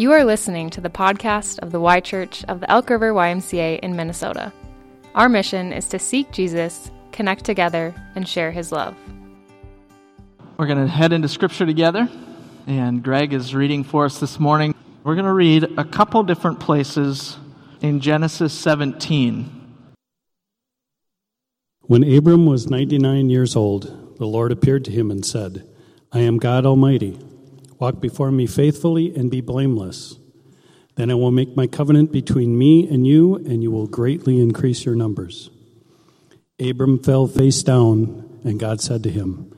You are listening to the podcast of the Y Church of the Elk River YMCA in Minnesota. Our mission is to seek Jesus, connect together, and share his love. We're going to head into Scripture together, and Greg is reading for us this morning. We're going to read a couple different places in Genesis 17. When Abram was 99 years old, the Lord appeared to him and said, I am God Almighty. Walk before me faithfully and be blameless. Then I will make my covenant between me and you, and you will greatly increase your numbers. Abram fell face down, and God said to him,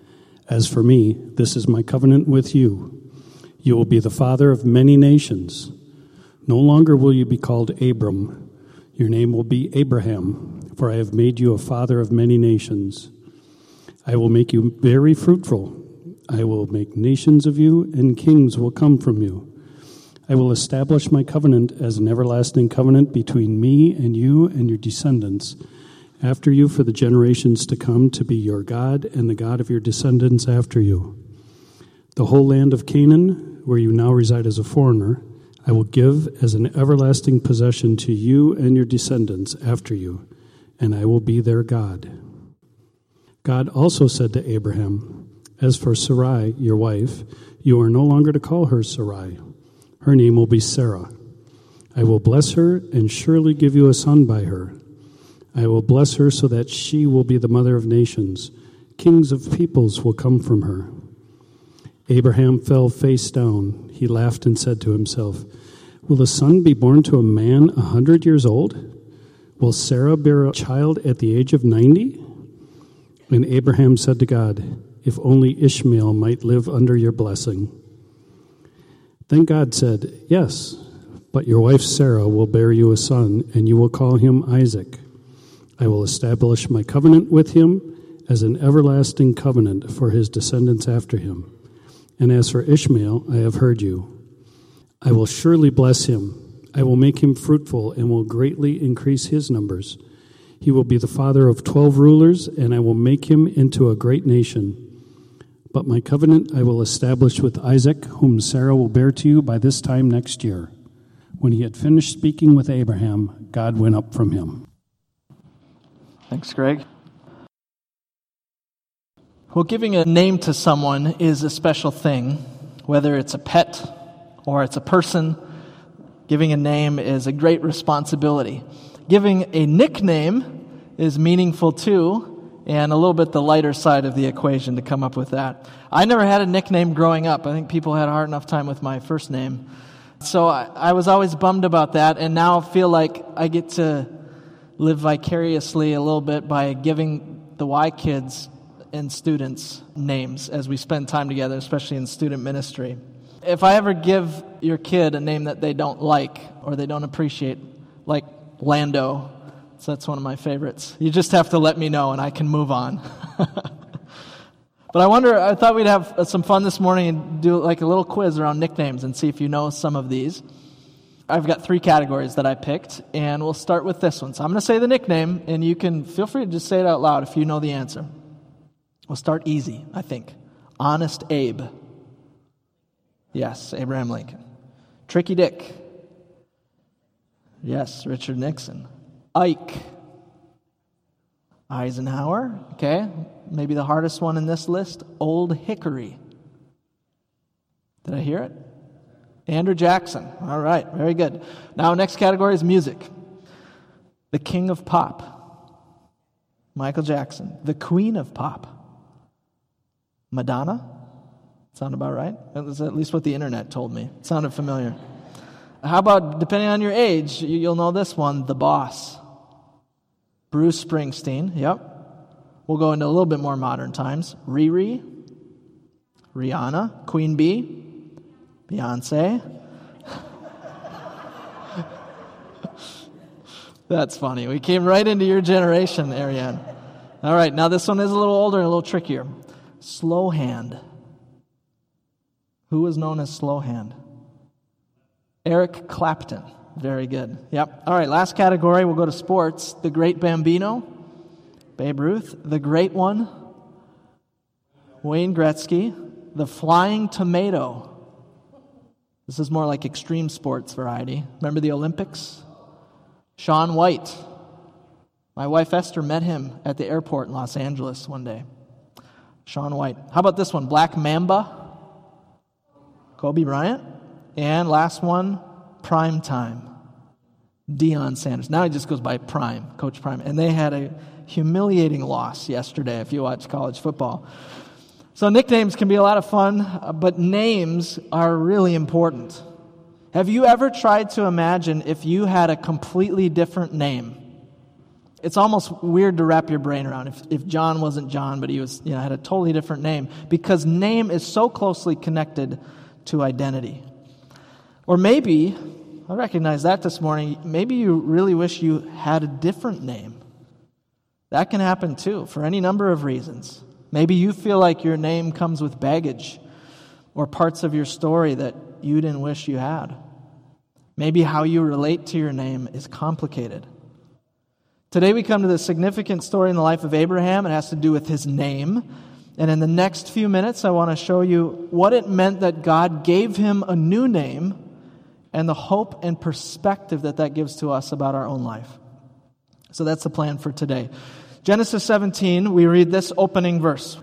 As for me, this is my covenant with you. You will be the father of many nations. No longer will you be called Abram. Your name will be Abraham, for I have made you a father of many nations. I will make you very fruitful I will make nations of you, and kings will come from you. I will establish my covenant as an everlasting covenant between me and you and your descendants after you for the generations to come to be your God and the God of your descendants after you. The whole land of Canaan, where you now reside as a foreigner, I will give as an everlasting possession to you and your descendants after you, and I will be their God. God also said to Abraham, as for Sarai, your wife, you are no longer to call her Sarai. Her name will be Sarah. I will bless her and surely give you a son by her. I will bless her so that she will be the mother of nations. Kings of peoples will come from her. Abraham fell face down. He laughed and said to himself, Will a son be born to a man a hundred years old? Will Sarah bear a child at the age of ninety? And Abraham said to God, if only Ishmael might live under your blessing. Then God said, Yes, but your wife Sarah will bear you a son, and you will call him Isaac. I will establish my covenant with him as an everlasting covenant for his descendants after him. And as for Ishmael, I have heard you. I will surely bless him. I will make him fruitful and will greatly increase his numbers. He will be the father of twelve rulers, and I will make him into a great nation. But my covenant I will establish with Isaac, whom Sarah will bear to you by this time next year. When he had finished speaking with Abraham, God went up from him. Thanks, Greg. Well, giving a name to someone is a special thing, whether it's a pet or it's a person. Giving a name is a great responsibility. Giving a nickname is meaningful too, and a little bit the lighter side of the equation to come up with that. I never had a nickname growing up. I think people had a hard enough time with my first name. So I, I was always bummed about that, and now feel like I get to live vicariously a little bit by giving the Y kids and students names as we spend time together, especially in student ministry. If I ever give your kid a name that they don't like or they don't appreciate, like Lando so that's one of my favorites. You just have to let me know and I can move on. but I wonder, I thought we'd have uh, some fun this morning and do like a little quiz around nicknames and see if you know some of these. I've got three categories that I picked, and we'll start with this one. So I'm going to say the nickname, and you can feel free to just say it out loud if you know the answer. We'll start easy, I think. Honest Abe. Yes, Abraham Lincoln. Tricky Dick. Yes, Richard Nixon. Ike. Eisenhower, okay, maybe the hardest one in this list, Old Hickory. Did I hear it? Andrew Jackson. All right, very good. Now, next category is music. The King of Pop, Michael Jackson. The Queen of Pop, Madonna. Sound about right? That was at least what the internet told me. It sounded familiar. How about, depending on your age, you'll know this one, The Boss. Bruce Springsteen, yep. We'll go into a little bit more modern times. Riri, Rihanna, Queen Bee, Beyonce. That's funny. We came right into your generation, Ariane. All right, now this one is a little older and a little trickier. Slow hand. Who was known as Slow Hand? Eric Clapton. Very good. Yep. All right, last category, we'll go to sports. The great Bambino, Babe Ruth. The great one, Wayne Gretzky. The flying tomato, This is more like extreme sports variety. Remember the Olympics? Shaun White. My wife Esther met him at the airport in Los Angeles one day. Shaun White. How about this one? Black Mamba. Kobe Bryant. And last one, Prime Time. Deion Sanders. Now he just goes by Prime, Coach Prime. And they had a humiliating loss yesterday if you watch college football. So nicknames can be a lot of fun, uh, but names are really important. Have you ever tried to imagine if you had a completely different name? It's almost weird to wrap your brain around if, if John wasn't John, but he was, you know, had a totally different name because name is so closely connected to identity. Or maybe, I recognize that this morning, maybe you really wish you had a different name. That can happen too, for any number of reasons. Maybe you feel like your name comes with baggage or parts of your story that you didn't wish you had. Maybe how you relate to your name is complicated. Today we come to the significant story in the life of Abraham. It has to do with his name. And in the next few minutes, I want to show you what it meant that God gave him a new name and the hope and perspective that that gives to us about our own life. So that's the plan for today. Genesis 17, we read this opening verse.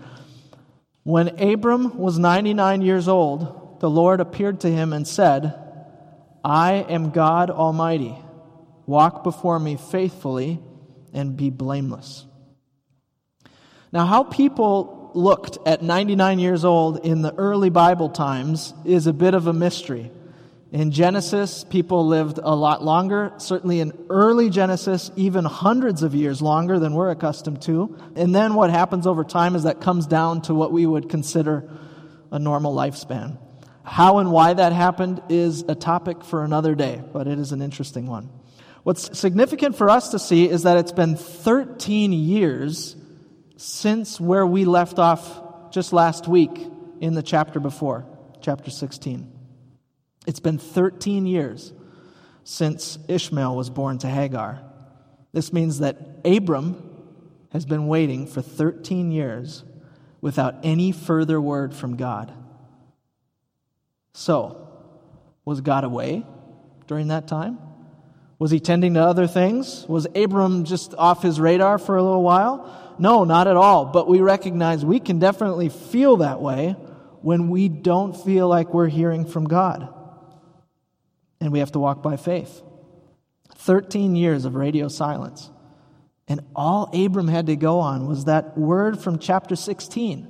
When Abram was 99 years old, the Lord appeared to him and said, I am God Almighty. Walk before me faithfully and be blameless. Now, how people looked at 99 years old in the early Bible times is a bit of a mystery. In Genesis, people lived a lot longer, certainly in early Genesis, even hundreds of years longer than we're accustomed to. And then what happens over time is that comes down to what we would consider a normal lifespan. How and why that happened is a topic for another day, but it is an interesting one. What's significant for us to see is that it's been 13 years since where we left off just last week in the chapter before, chapter 16. It's been 13 years since Ishmael was born to Hagar. This means that Abram has been waiting for 13 years without any further word from God. So, was God away during that time? Was he tending to other things? Was Abram just off his radar for a little while? No, not at all. But we recognize we can definitely feel that way when we don't feel like we're hearing from God and we have to walk by faith. 13 years of radio silence. And all Abram had to go on was that word from chapter 16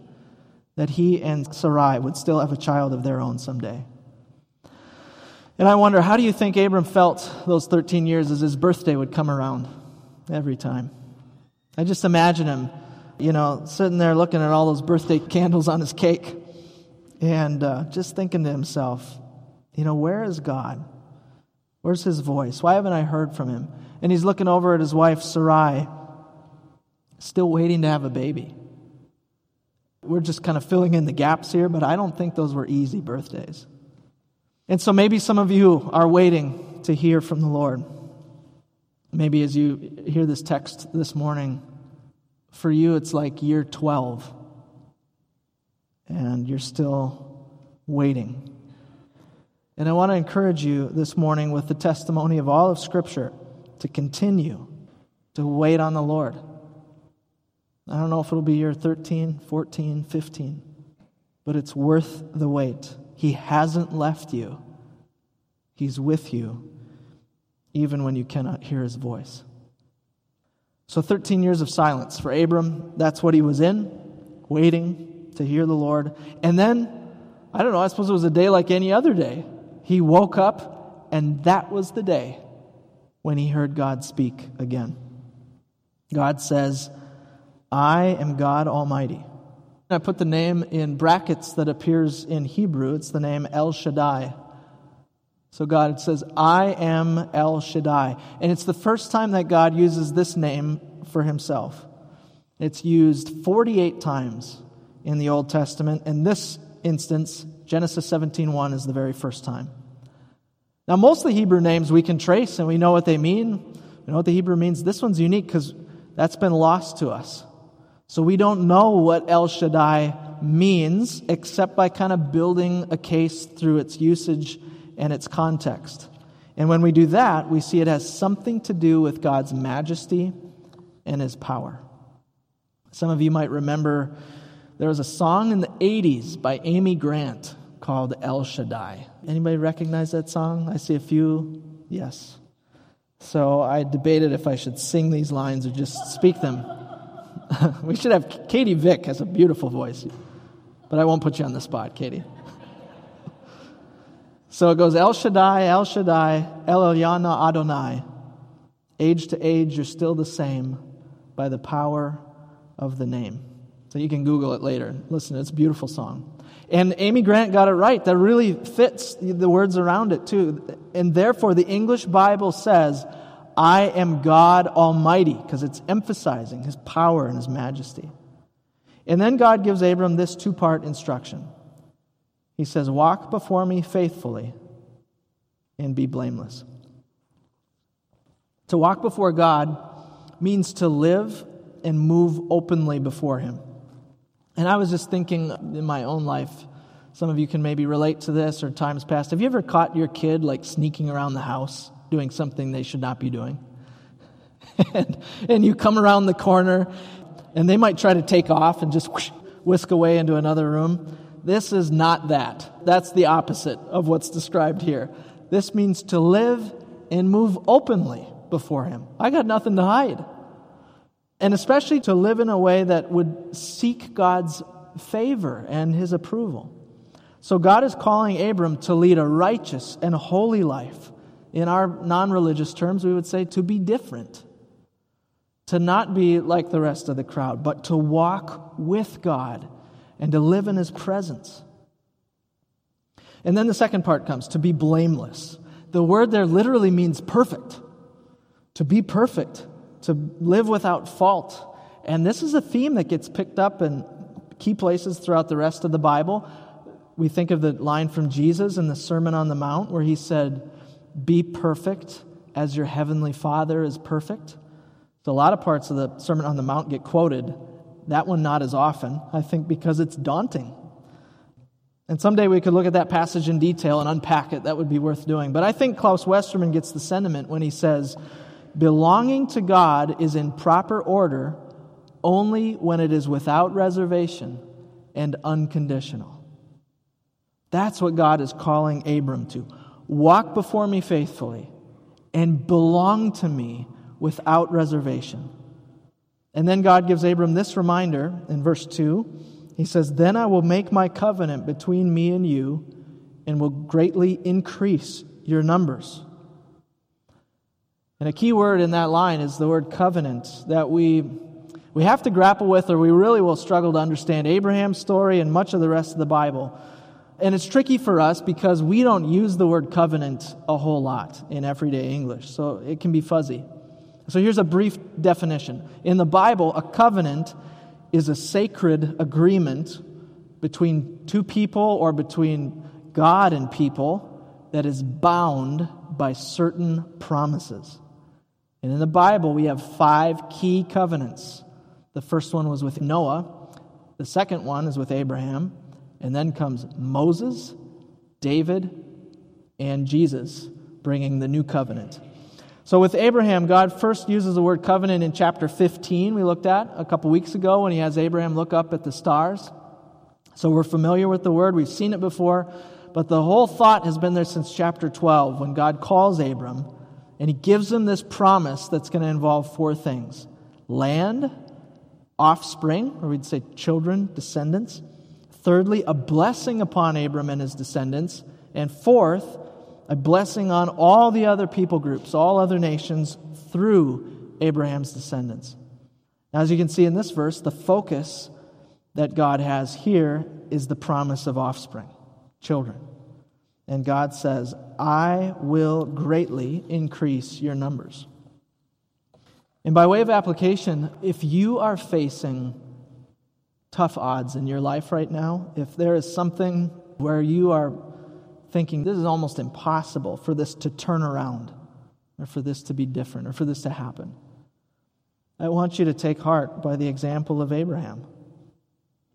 that he and Sarai would still have a child of their own someday. And I wonder, how do you think Abram felt those 13 years as his birthday would come around every time? I just imagine him, you know, sitting there looking at all those birthday candles on his cake and uh, just thinking to himself, you know, where is God? Where's his voice? Why haven't I heard from him? And he's looking over at his wife, Sarai, still waiting to have a baby. We're just kind of filling in the gaps here, but I don't think those were easy birthdays. And so maybe some of you are waiting to hear from the Lord. Maybe as you hear this text this morning, for you it's like year 12, and you're still waiting. And I want to encourage you this morning with the testimony of all of Scripture to continue to wait on the Lord. I don't know if it'll be year 13, 14, 15, but it's worth the wait. He hasn't left you, He's with you, even when you cannot hear His voice. So, 13 years of silence for Abram, that's what he was in, waiting to hear the Lord. And then, I don't know, I suppose it was a day like any other day. He woke up, and that was the day when he heard God speak again. God says, I am God Almighty. I put the name in brackets that appears in Hebrew. It's the name El Shaddai. So God says, I am El Shaddai. And it's the first time that God uses this name for himself. It's used 48 times in the Old Testament. In this instance, Genesis 17:1 is the very first time. Now, most of the Hebrew names we can trace and we know what they mean. We know what the Hebrew means. This one's unique because that's been lost to us. So we don't know what El Shaddai means except by kind of building a case through its usage and its context. And when we do that, we see it has something to do with God's majesty and his power. Some of you might remember there was a song in the 80s by Amy Grant called El Shaddai. Anybody recognize that song? I see a few. Yes. So I debated if I should sing these lines or just speak them. we should have Katie Vick has a beautiful voice, but I won't put you on the spot, Katie. so it goes El Shaddai, El Shaddai, El Elyon Adonai. Age to age, you're still the same by the power of the name. So you can Google it later. Listen, it's a beautiful song. And Amy Grant got it right. That really fits the words around it, too. And therefore, the English Bible says, I am God Almighty, because it's emphasizing his power and his majesty. And then God gives Abram this two part instruction. He says, Walk before me faithfully and be blameless. To walk before God means to live and move openly before him. And I was just thinking in my own life, some of you can maybe relate to this or times past. Have you ever caught your kid like sneaking around the house doing something they should not be doing? and, and, you come around the corner and they might try to take off and just whoosh, whisk away into another room. This is not that. That's the opposite of what's described here. This means to live and move openly before Him. I got nothing to hide and especially to live in a way that would seek God's favor and his approval. So God is calling Abram to lead a righteous and holy life. In our non religious terms, we would say to be different, to not be like the rest of the crowd, but to walk with God and to live in his presence. And then the second part comes to be blameless. The word there literally means perfect, to be perfect to live without fault. And this is a theme that gets picked up in key places throughout the rest of the Bible. We think of the line from Jesus in the Sermon on the Mount where he said, Be perfect as your heavenly Father is perfect. So a lot of parts of the Sermon on the Mount get quoted. That one not as often, I think, because it's daunting. And someday we could look at that passage in detail and unpack it. That would be worth doing. But I think Klaus Westermann gets the sentiment when he says, belonging to God is in proper order only when it is without reservation and unconditional. That's what God is calling Abram to. Walk before me faithfully and belong to me without reservation. And then God gives Abram this reminder in verse 2. He says, Then I will make my covenant between me and you and will greatly increase your numbers. And a key word in that line is the word covenant that we, we have to grapple with, or we really will struggle to understand Abraham's story and much of the rest of the Bible. And it's tricky for us because we don't use the word covenant a whole lot in everyday English, so it can be fuzzy. So here's a brief definition. In the Bible, a covenant is a sacred agreement between two people or between God and people that is bound by certain promises. And in the Bible, we have five key covenants. The first one was with Noah, the second one is with Abraham, and then comes Moses, David, and Jesus bringing the new covenant. So, with Abraham, God first uses the word covenant in chapter 15, we looked at a couple weeks ago when he has Abraham look up at the stars. So, we're familiar with the word, we've seen it before, but the whole thought has been there since chapter 12 when God calls Abram and he gives them this promise that's going to involve four things land, offspring, or we'd say children, descendants. Thirdly, a blessing upon Abram and his descendants. And fourth, a blessing on all the other people groups, all other nations through Abraham's descendants. Now, as you can see in this verse, the focus that God has here is the promise of offspring, children. And God says, I will greatly increase your numbers. And by way of application, if you are facing tough odds in your life right now, if there is something where you are thinking this is almost impossible for this to turn around, or for this to be different, or for this to happen, I want you to take heart by the example of Abraham.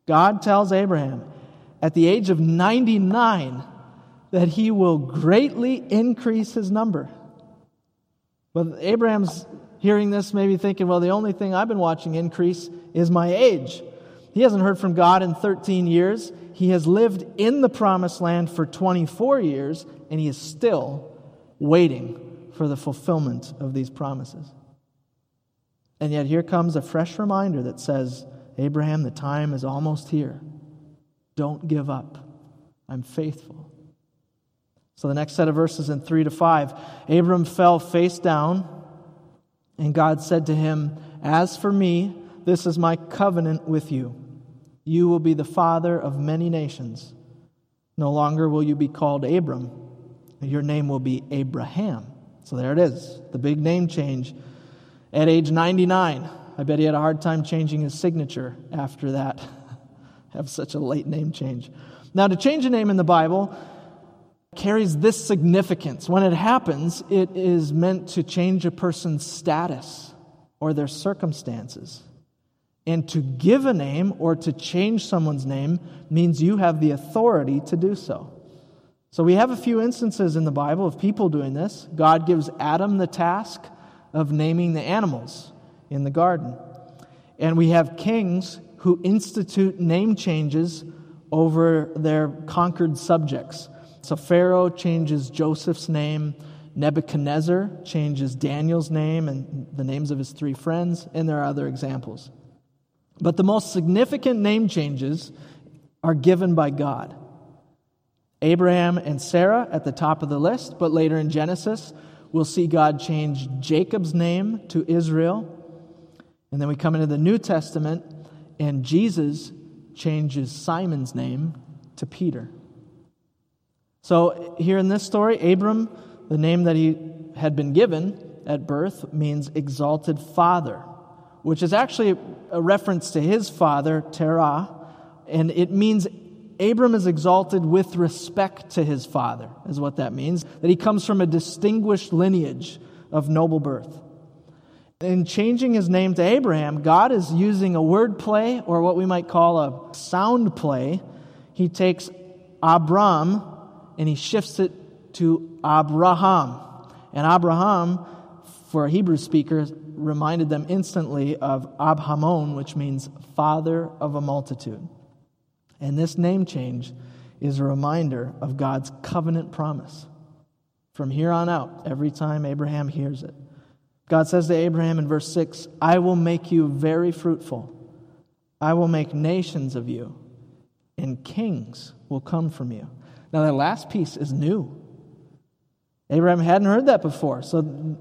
God tells Abraham at the age of 99 that he will greatly increase his number. But Abraham's hearing this, maybe thinking, well, the only thing I've been watching increase is my age. He hasn't heard from God in 13 years. He has lived in the promised land for 24 years, and he is still waiting for the fulfillment of these promises. And yet, here comes a fresh reminder that says, Abraham, the time is almost here. Don't give up. I'm faithful. So, the next set of verses in 3 to 5 Abram fell face down, and God said to him, As for me, this is my covenant with you. You will be the father of many nations. No longer will you be called Abram, your name will be Abraham. So, there it is, the big name change. At age 99, I bet he had a hard time changing his signature after that. Have such a late name change. Now, to change a name in the Bible carries this significance. When it happens, it is meant to change a person's status or their circumstances. And to give a name or to change someone's name means you have the authority to do so. So we have a few instances in the Bible of people doing this. God gives Adam the task of naming the animals in the garden. And we have kings who institute name changes over their conquered subjects. So Pharaoh changes Joseph's name, Nebuchadnezzar changes Daniel's name and the names of his three friends, and there are other examples. But the most significant name changes are given by God. Abraham and Sarah at the top of the list, but later in Genesis, we'll see God change Jacob's name to Israel and then we come into the New Testament, and Jesus changes Simon's name to Peter. So, here in this story, Abram, the name that he had been given at birth, means exalted father, which is actually a reference to his father, Terah, and it means Abram is exalted with respect to his father, is what that means. That he comes from a distinguished lineage of noble birth. In changing his name to Abraham, God is using a word play or what we might call a sound play. He takes Abram and he shifts it to Abraham. And Abraham, for a Hebrew speaker, reminded them instantly of Abhamon, which means father of a multitude. And this name change is a reminder of God's covenant promise. From here on out, every time Abraham hears it, God says to Abraham in verse 6 I will make you very fruitful. I will make nations of you, and kings will come from you. Now, that last piece is new. Abraham hadn't heard that before. So,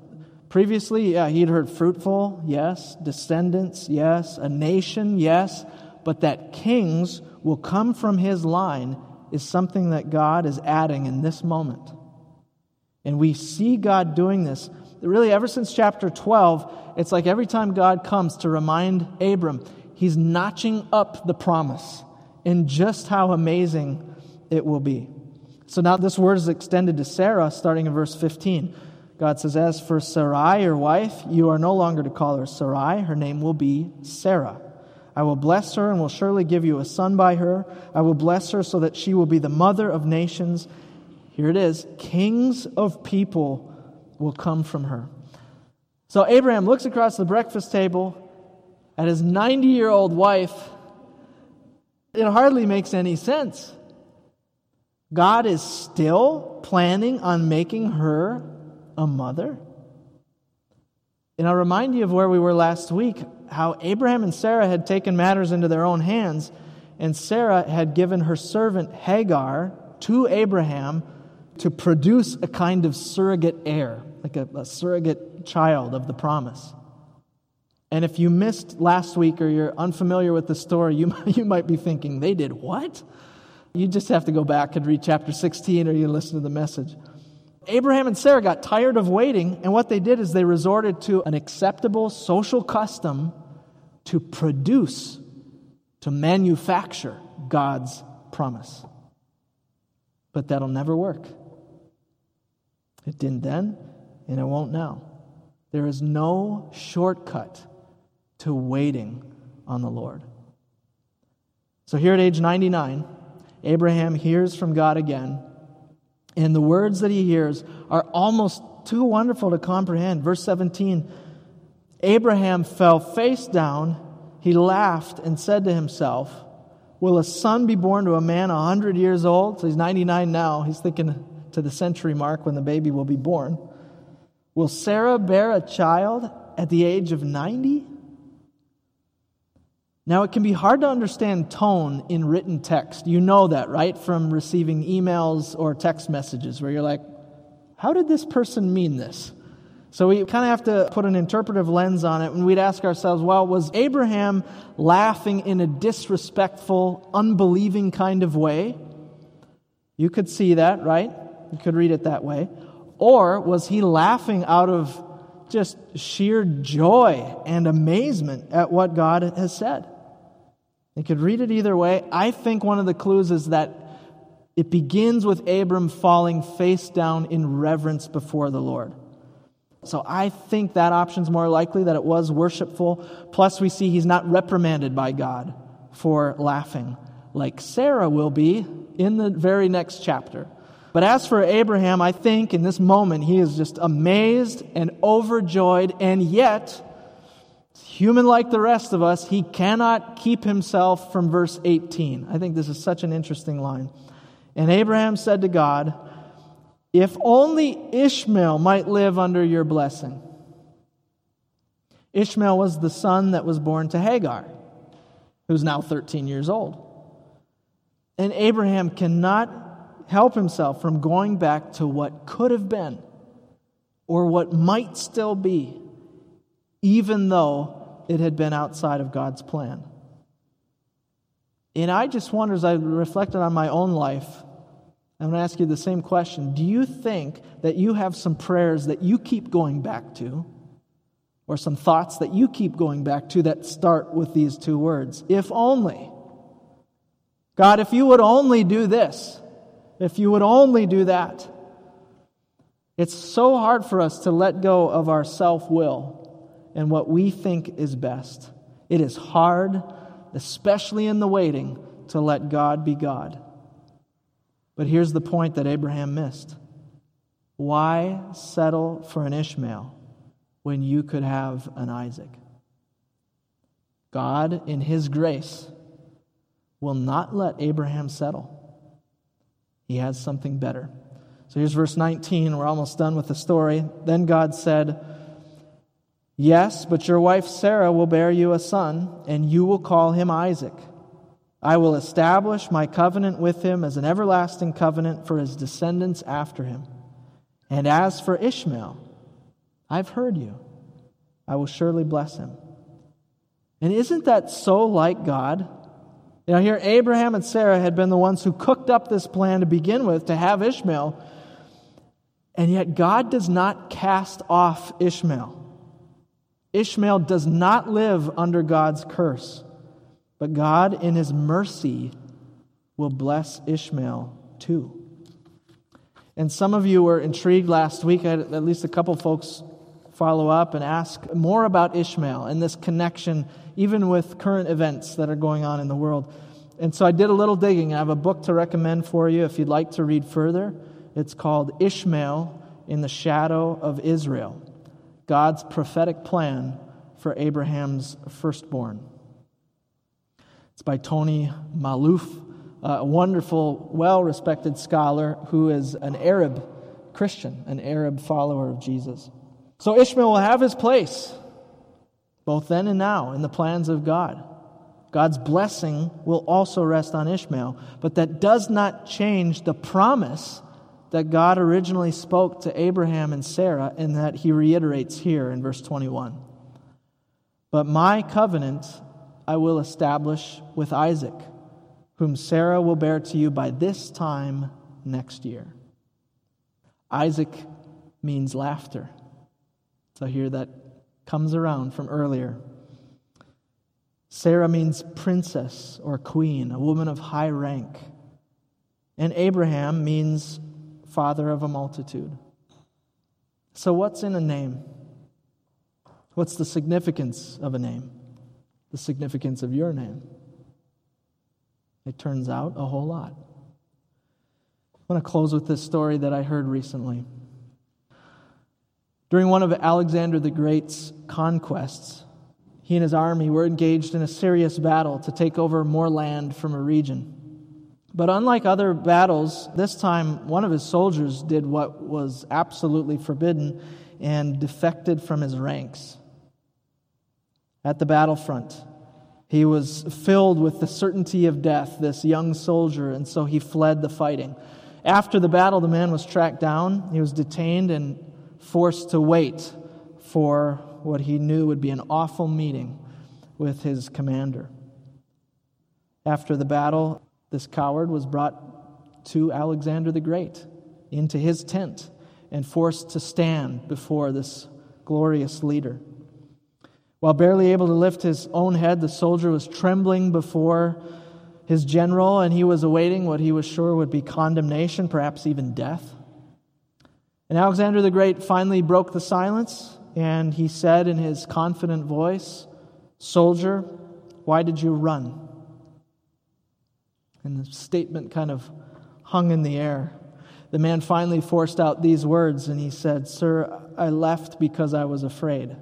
previously, yeah, he'd heard fruitful, yes, descendants, yes, a nation, yes, but that kings will come from his line is something that God is adding in this moment. And we see God doing this really, ever since chapter 12, it's like every time God comes to remind Abram, he's notching up the promise and just how amazing it will be. So now this word is extended to Sarah, starting in verse 15. God says, As for Sarai, your wife, you are no longer to call her Sarai. Her name will be Sarah. I will bless her and will surely give you a son by her. I will bless her so that she will be the mother of nations. Here it is kings of people will come from her. So Abraham looks across the breakfast table at his 90 year old wife. It hardly makes any sense. God is still planning on making her a mother. And I'll remind you of where we were last week how Abraham and Sarah had taken matters into their own hands, and Sarah had given her servant Hagar to Abraham to produce a kind of surrogate heir, like a, a surrogate child of the promise. And if you missed last week or you're unfamiliar with the story, you, you might be thinking, they did what? You just have to go back and read chapter 16 or you listen to the message. Abraham and Sarah got tired of waiting, and what they did is they resorted to an acceptable social custom to produce, to manufacture God's promise. But that'll never work. It didn't then, and it won't now. There is no shortcut to waiting on the Lord. So here at age 99, Abraham hears from God again, And the words that he hears are almost too wonderful to comprehend. Verse 17 Abraham fell face down. He laughed and said to himself, Will a son be born to a man a 100 years old? So he's 99 now. He's thinking to the century mark when the baby will be born. Will Sarah bear a child at the age of 90? Now, it can be hard to understand tone in written text. You know that, right? From receiving emails or text messages where you're like, how did this person mean this? So we kind of have to put an interpretive lens on it and we'd ask ourselves, well, was Abraham laughing in a disrespectful, unbelieving kind of way? You could see that, right? You could read it that way. Or was he laughing out of just sheer joy and amazement at what God has said? You could read it either way. I think one of the clues is that it begins with Abram falling face down in reverence before the Lord. So I think that option's more likely that it was worshipful. Plus, we see he's not reprimanded by God for laughing, like Sarah will be in the very next chapter. But as for Abraham, I think in this moment he is just amazed and overjoyed, and yet human like the rest of us, he cannot keep himself from verse 18. I think this is such an interesting line. And Abraham said to God, If only Ishmael might live under your blessing. Ishmael was the son that was born to Hagar, who's now 13 years old. And Abraham cannot help himself from going back to what could have been or what might still be, even though it had been outside of God's plan. And I just wonder, as I reflected on my own life, I'm going to ask you the same question. Do you think that you have some prayers that you keep going back to, or some thoughts that you keep going back to that start with these two words? If only. God, if you would only do this, if you would only do that. It's so hard for us to let go of our self will and what we think is best. It is hard, especially in the waiting, to let God be God. But here's the point that Abraham missed why settle for an Ishmael when you could have an Isaac? God, in His grace, will not let Abraham settle. He has something better. So here's verse 19. We're almost done with the story. Then God said, Yes, but your wife Sarah will bear you a son, and you will call him Isaac. I will establish my covenant with him as an everlasting covenant for his descendants after him. And as for Ishmael, I've heard you. I will surely bless him. And isn't that so like God? You know, here Abraham and Sarah had been the ones who cooked up this plan to begin with to have Ishmael. And yet God does not cast off Ishmael. Ishmael does not live under God's curse, but God, in his mercy, will bless Ishmael too. And some of you were intrigued last week, at least a couple folks follow up and ask more about Ishmael and this connection, even with current events that are going on in the world. And so I did a little digging. I have a book to recommend for you if you'd like to read further. It's called Ishmael in the Shadow of Israel. God's prophetic plan for Abraham's firstborn. It's by Tony Maalouf, a wonderful, well respected scholar who is an Arab Christian, an Arab follower of Jesus. So Ishmael will have his place, both then and now, in the plans of God. God's blessing will also rest on Ishmael, but that does not change the promise that God originally spoke to Abraham and Sarah and that he reiterates here in verse 21. But my covenant I will establish with Isaac, whom Sarah will bear to you by this time next year. Isaac means laughter. So here that comes around from earlier. Sarah means princess or queen, a woman of high rank. And Abraham means father of a multitude. So, what's in a name? What's the significance of a name? The significance of your name? It turns out a whole lot. I want to close with this story that I heard recently. During one of Alexander the Great's conquests, he and his army were engaged in a serious battle to take over more land from a region. But unlike other battles, this time one of his soldiers did what was absolutely forbidden and defected from his ranks. At the battlefront, he was filled with the certainty of death, this young soldier, and so he fled the fighting. After the battle, the man was tracked down. He was detained and forced to wait for what he knew would be an awful meeting with his commander. After the battle, this coward was brought to Alexander the Great into his tent and forced to stand before this glorious leader. While barely able to lift his own head, the soldier was trembling before his general, and he was awaiting what he was sure would be condemnation, perhaps even death. And Alexander the Great finally broke the silence, and he said in his confident voice, Soldier, why did you run? And the statement kind of hung in the air. The man finally forced out these words, and he said, Sir, I left because I was afraid.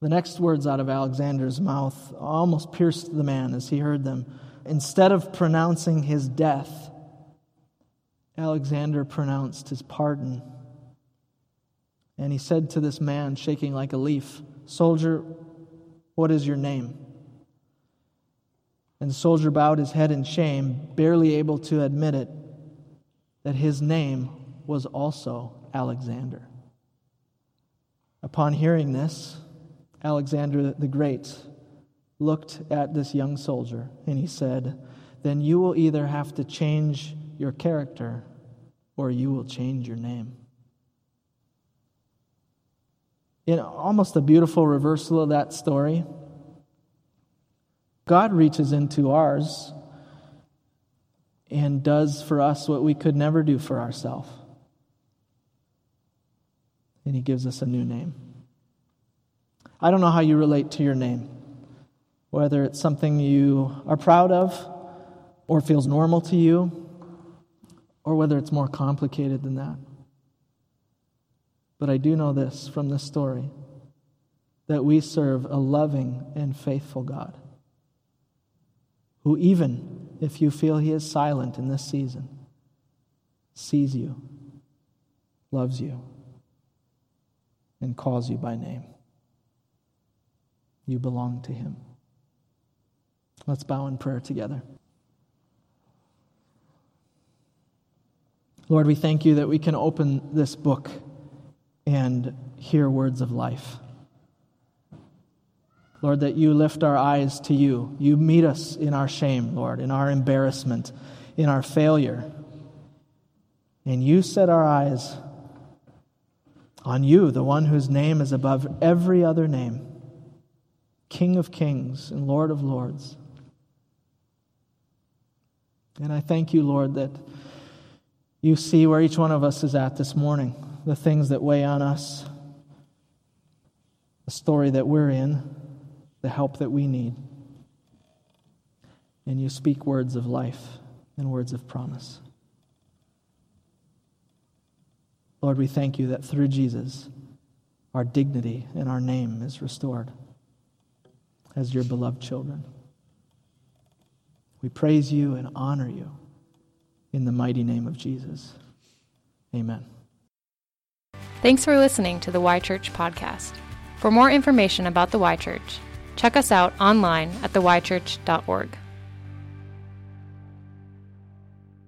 The next words out of Alexander's mouth almost pierced the man as he heard them. Instead of pronouncing his death, Alexander pronounced his pardon. And he said to this man, shaking like a leaf, Soldier, what is your name? And the soldier bowed his head in shame, barely able to admit it, that his name was also Alexander. Upon hearing this, Alexander the Great looked at this young soldier and he said, Then you will either have to change your character or you will change your name. In almost a beautiful reversal of that story, God reaches into ours and does for us what we could never do for ourselves. And He gives us a new name. I don't know how you relate to your name, whether it's something you are proud of or feels normal to you, or whether it's more complicated than that. But I do know this from this story that we serve a loving and faithful God who, even if you feel he is silent in this season, sees you, loves you, and calls you by name. You belong to Him. Let's bow in prayer together. Lord, we thank you that we can open this book and hear words of life. Lord, that you lift our eyes to you. You meet us in our shame, Lord, in our embarrassment, in our failure. And you set our eyes on you, the one whose name is above every other name. King of kings and Lord of lords. And I thank you, Lord, that you see where each one of us is at this morning, the things that weigh on us, the story that we're in, the help that we need. And you speak words of life and words of promise. Lord, we thank you that through Jesus, our dignity and our name is restored as your beloved children. We praise you and honor you in the mighty name of Jesus. Amen. Thanks for listening to the Y Church podcast. For more information about the Y Church, check us out online at theychurch.org.